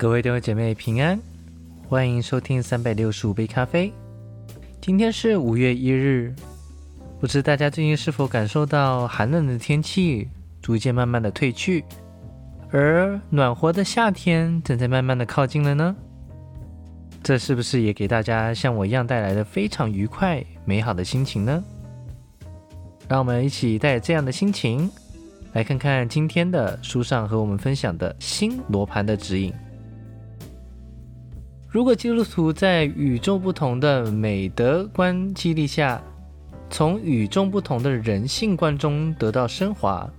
各位弟兄姐妹平安，欢迎收听三百六十五杯咖啡。今天是五月一日，不知大家最近是否感受到寒冷的天气逐渐慢慢的退去，而暖和的夏天正在慢慢的靠近了呢？这是不是也给大家像我一样带来了非常愉快美好的心情呢？让我们一起带着这样的心情，来看看今天的书上和我们分享的新罗盘的指引。如果基督徒在与众不同的美德观激励下，从与众不同的人性观中得到升华，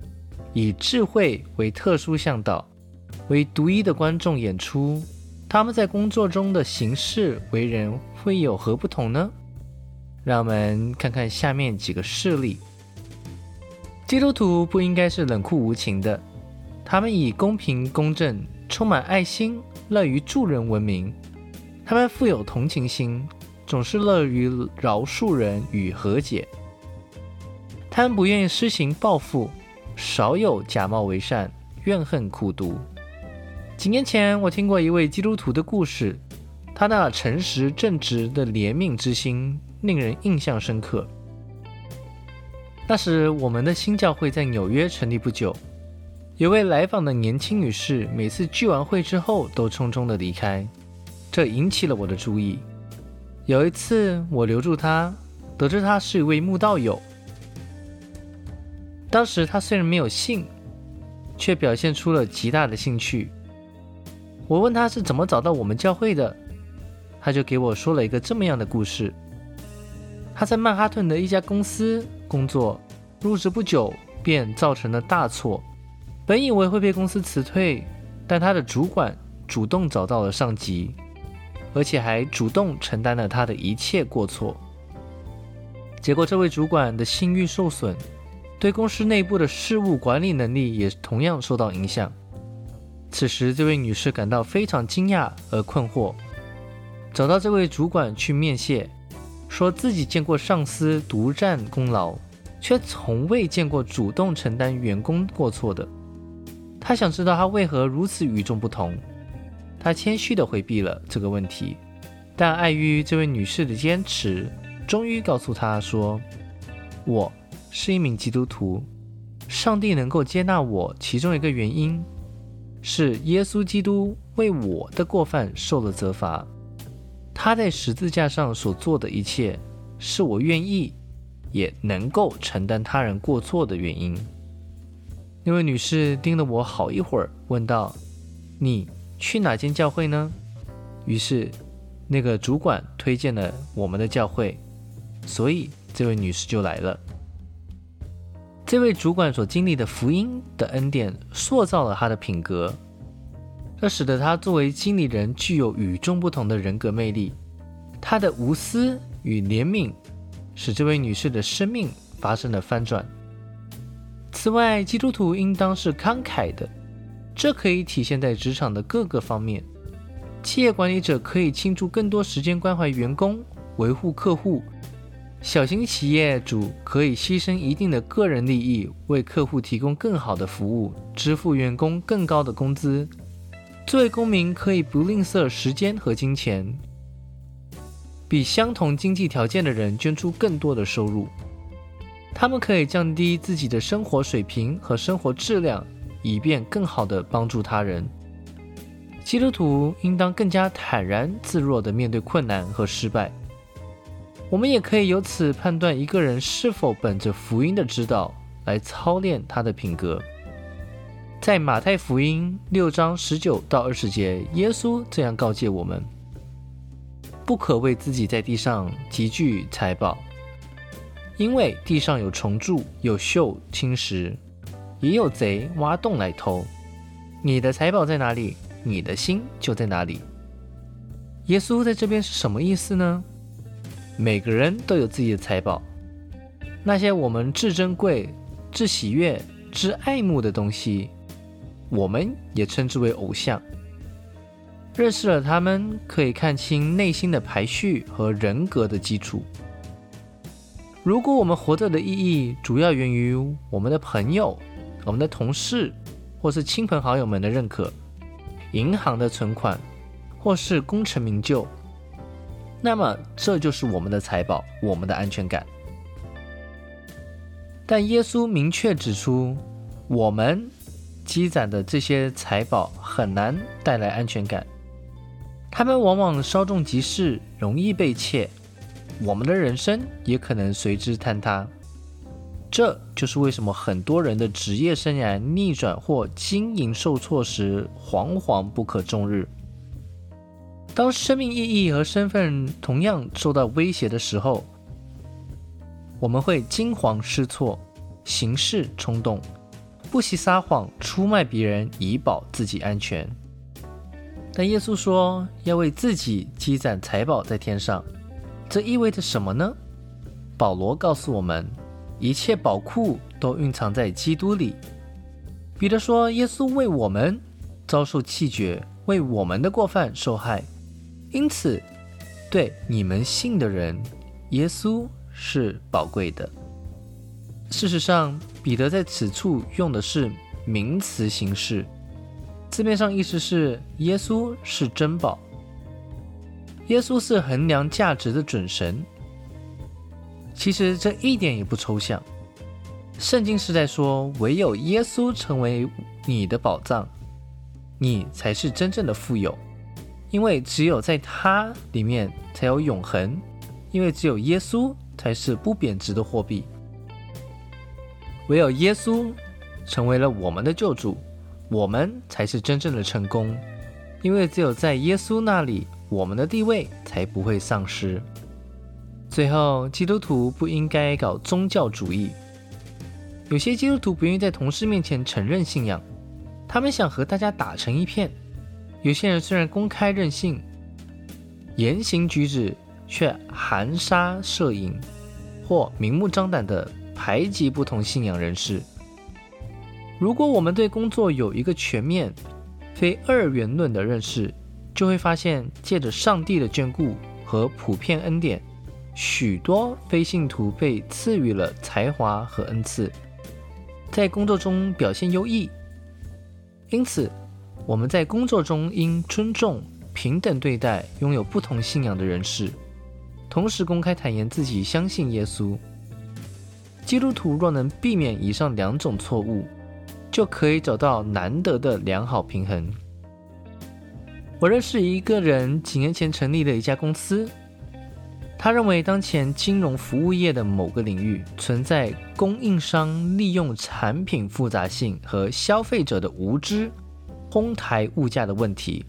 以智慧为特殊向导，为独一的观众演出，他们在工作中的行事为人会有何不同呢？让我们看看下面几个事例。基督徒不应该是冷酷无情的，他们以公平公正、充满爱心、乐于助人闻名。他们富有同情心，总是乐于饶恕人与和解。他们不愿意施行报复，少有假冒为善、怨恨苦毒。几年前，我听过一位基督徒的故事，他那诚实正直的怜悯之心令人印象深刻。那时，我们的新教会在纽约成立不久，有位来访的年轻女士，每次聚完会之后都匆匆的离开。这引起了我的注意。有一次，我留住他，得知他是一位慕道友。当时他虽然没有信，却表现出了极大的兴趣。我问他是怎么找到我们教会的，他就给我说了一个这么样的故事：他在曼哈顿的一家公司工作，入职不久便造成了大错。本以为会被公司辞退，但他的主管主动找到了上级。而且还主动承担了他的一切过错，结果这位主管的信誉受损，对公司内部的事务管理能力也同样受到影响。此时，这位女士感到非常惊讶而困惑，找到这位主管去面谢，说自己见过上司独占功劳，却从未见过主动承担员工过错的。她想知道他为何如此与众不同。他谦虚地回避了这个问题，但碍于这位女士的坚持，终于告诉她说：“我是一名基督徒，上帝能够接纳我，其中一个原因是耶稣基督为我的过犯受了责罚。他在十字架上所做的一切，是我愿意也能够承担他人过错的原因。”那位女士盯了我好一会儿，问道：“你？”去哪间教会呢？于是，那个主管推荐了我们的教会，所以这位女士就来了。这位主管所经历的福音的恩典，塑造了他的品格，这使得他作为经理人具有与众不同的人格魅力。他的无私与怜悯，使这位女士的生命发生了翻转。此外，基督徒应当是慷慨的。这可以体现在职场的各个方面。企业管理者可以倾注更多时间关怀员工、维护客户；小型企业主可以牺牲一定的个人利益，为客户提供更好的服务，支付员工更高的工资。作为公民，可以不吝啬时间和金钱，比相同经济条件的人捐出更多的收入。他们可以降低自己的生活水平和生活质量。以便更好的帮助他人，基督徒应当更加坦然自若的面对困难和失败。我们也可以由此判断一个人是否本着福音的指导来操练他的品格。在马太福音六章十九到二十节，耶稣这样告诫我们：不可为自己在地上积聚财宝，因为地上有虫蛀，有锈侵蚀。也有贼挖洞来偷，你的财宝在哪里，你的心就在哪里。耶稣在这边是什么意思呢？每个人都有自己的财宝，那些我们至珍贵、至喜悦、至爱慕的东西，我们也称之为偶像。认识了他们，可以看清内心的排序和人格的基础。如果我们活着的意义主要源于我们的朋友，我们的同事或是亲朋好友们的认可，银行的存款，或是功成名就，那么这就是我们的财宝，我们的安全感。但耶稣明确指出，我们积攒的这些财宝很难带来安全感，他们往往稍纵即逝，容易被窃，我们的人生也可能随之坍塌。这就是为什么很多人的职业生涯逆转或经营受挫时，惶惶不可终日。当生命意义和身份同样受到威胁的时候，我们会惊慌失措、行事冲动、不惜撒谎、出卖别人以保自己安全。但耶稣说要为自己积攒财宝在天上，这意味着什么呢？保罗告诉我们。一切宝库都蕴藏在基督里。彼得说：“耶稣为我们遭受气绝，为我们的过犯受害，因此对你们信的人，耶稣是宝贵的。”事实上，彼得在此处用的是名词形式，字面上意思是耶稣是珍宝，耶稣是衡量价值的准绳。其实这一点也不抽象，圣经是在说，唯有耶稣成为你的宝藏，你才是真正的富有，因为只有在他里面才有永恒，因为只有耶稣才是不贬值的货币，唯有耶稣成为了我们的救主，我们才是真正的成功，因为只有在耶稣那里，我们的地位才不会丧失。最后，基督徒不应该搞宗教主义。有些基督徒不愿意在同事面前承认信仰，他们想和大家打成一片。有些人虽然公开任性，言行举止却含沙射影，或明目张胆地排挤不同信仰人士。如果我们对工作有一个全面、非二元论的认识，就会发现，借着上帝的眷顾和普遍恩典。许多非信徒被赐予了才华和恩赐，在工作中表现优异。因此，我们在工作中应尊重、平等对待拥有不同信仰的人士，同时公开坦言自己相信耶稣。基督徒若能避免以上两种错误，就可以找到难得的良好平衡。我认识一个人，几年前成立了一家公司。他认为，当前金融服务业的某个领域存在供应商利用产品复杂性和消费者的无知哄抬物价的问题。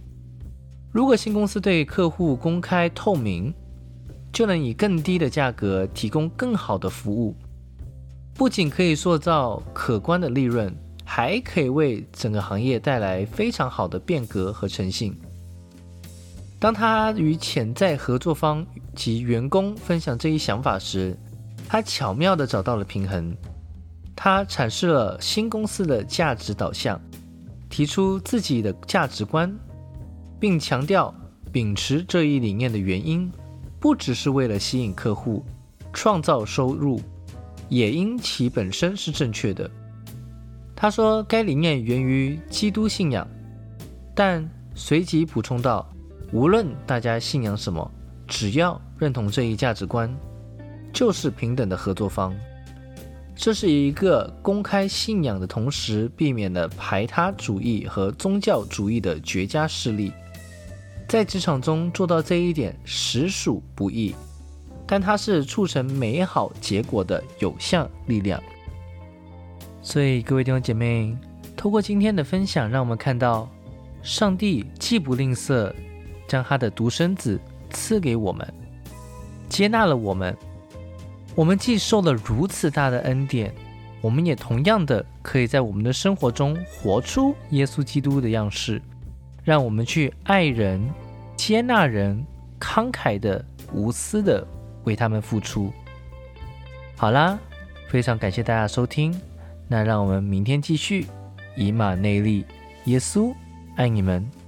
如果新公司对客户公开透明，就能以更低的价格提供更好的服务，不仅可以塑造可观的利润，还可以为整个行业带来非常好的变革和诚信。当他与潜在合作方及员工分享这一想法时，他巧妙地找到了平衡。他阐释了新公司的价值导向，提出自己的价值观，并强调秉持这一理念的原因，不只是为了吸引客户、创造收入，也因其本身是正确的。他说，该理念源于基督信仰，但随即补充道。无论大家信仰什么，只要认同这一价值观，就是平等的合作方。这是一个公开信仰的同时，避免了排他主义和宗教主义的绝佳事例。在职场中做到这一点实属不易，但它是促成美好结果的有效力量。所以，各位弟兄姐妹，透过今天的分享，让我们看到，上帝既不吝啬。将他的独生子赐给我们，接纳了我们。我们既受了如此大的恩典，我们也同样的可以在我们的生活中活出耶稣基督的样式。让我们去爱人、接纳人，慷慨的、无私的为他们付出。好啦，非常感谢大家收听。那让我们明天继续。以马内利，耶稣爱你们。